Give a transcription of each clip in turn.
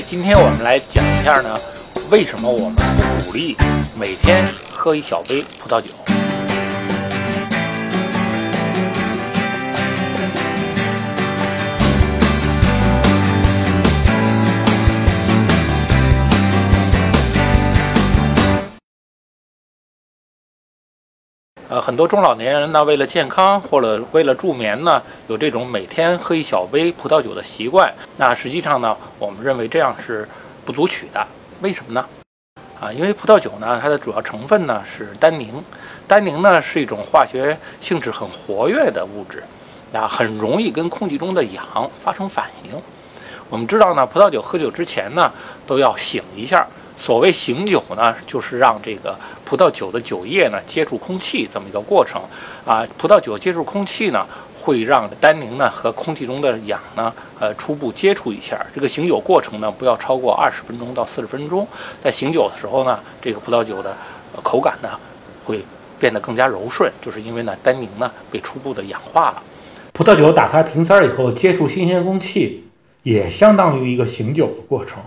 今天我们来讲一下呢，为什么我们鼓励每天喝一小杯葡萄酒？呃，很多中老年人呢，为了健康或者为了助眠呢，有这种每天喝一小杯葡萄酒的习惯。那实际上呢，我们认为这样是不足取的。为什么呢？啊，因为葡萄酒呢，它的主要成分呢是单宁，单宁呢是一种化学性质很活跃的物质，啊，很容易跟空气中的氧发生反应。我们知道呢，葡萄酒喝酒之前呢，都要醒一下。所谓醒酒呢，就是让这个葡萄酒的酒液呢接触空气这么一个过程啊。葡萄酒接触空气呢，会让单宁呢和空气中的氧呢，呃，初步接触一下。这个醒酒过程呢，不要超过二十分钟到四十分钟。在醒酒的时候呢，这个葡萄酒的口感呢会变得更加柔顺，就是因为呢单宁呢被初步的氧化了。葡萄酒打开瓶塞以后接触新鲜空气，也相当于一个醒酒的过程。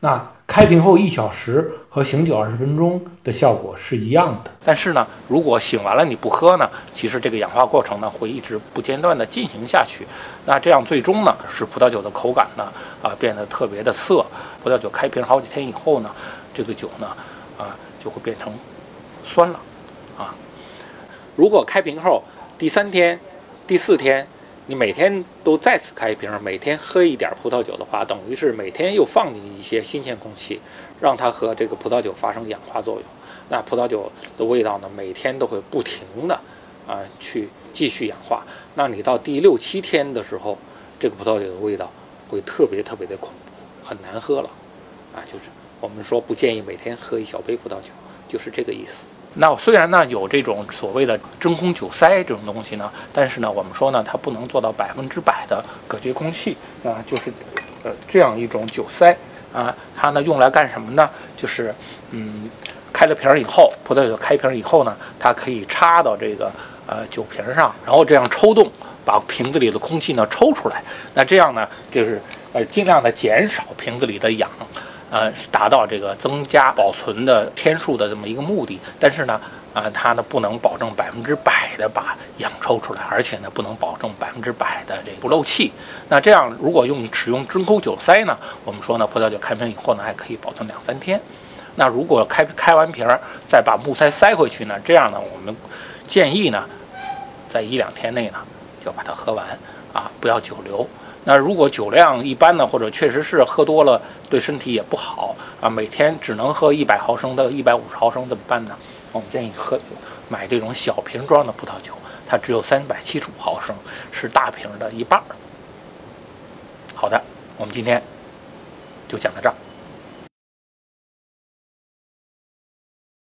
那开瓶后一小时和醒酒二十分钟的效果是一样的，但是呢，如果醒完了你不喝呢，其实这个氧化过程呢会一直不间断的进行下去，那这样最终呢使葡萄酒的口感呢啊变得特别的涩，葡萄酒开瓶好几天以后呢，这个酒呢啊就会变成酸了啊。如果开瓶后第三天、第四天。你每天都再次开一瓶，每天喝一点葡萄酒的话，等于是每天又放进一些新鲜空气，让它和这个葡萄酒发生氧化作用。那葡萄酒的味道呢，每天都会不停的啊去继续氧化。那你到第六七天的时候，这个葡萄酒的味道会特别特别的恐怖，很难喝了啊！就是我们说不建议每天喝一小杯葡萄酒，就是这个意思。那虽然呢有这种所谓的真空酒塞这种东西呢，但是呢我们说呢它不能做到百分之百的隔绝空气啊，就是呃这样一种酒塞啊，它呢用来干什么呢？就是嗯开了瓶儿以后，葡萄酒开瓶以后呢，它可以插到这个呃酒瓶上，然后这样抽动，把瓶子里的空气呢抽出来。那这样呢就是呃尽量的减少瓶子里的氧。呃，达到这个增加保存的天数的这么一个目的，但是呢，啊，它呢不能保证百分之百的把氧抽出来，而且呢不能保证百分之百的这不漏气。那这样如果用使用真空酒塞呢，我们说呢，葡萄酒开瓶以后呢还可以保存两三天。那如果开开完瓶儿再把木塞塞回去呢，这样呢我们建议呢，在一两天内呢就把它喝完啊，不要久留。那如果酒量一般呢，或者确实是喝多了对身体也不好啊，每天只能喝一百毫升到一百五十毫升怎么办呢？我们建议喝买这种小瓶装的葡萄酒，它只有三百七十五毫升，是大瓶的一半。好的，我们今天就讲到这儿。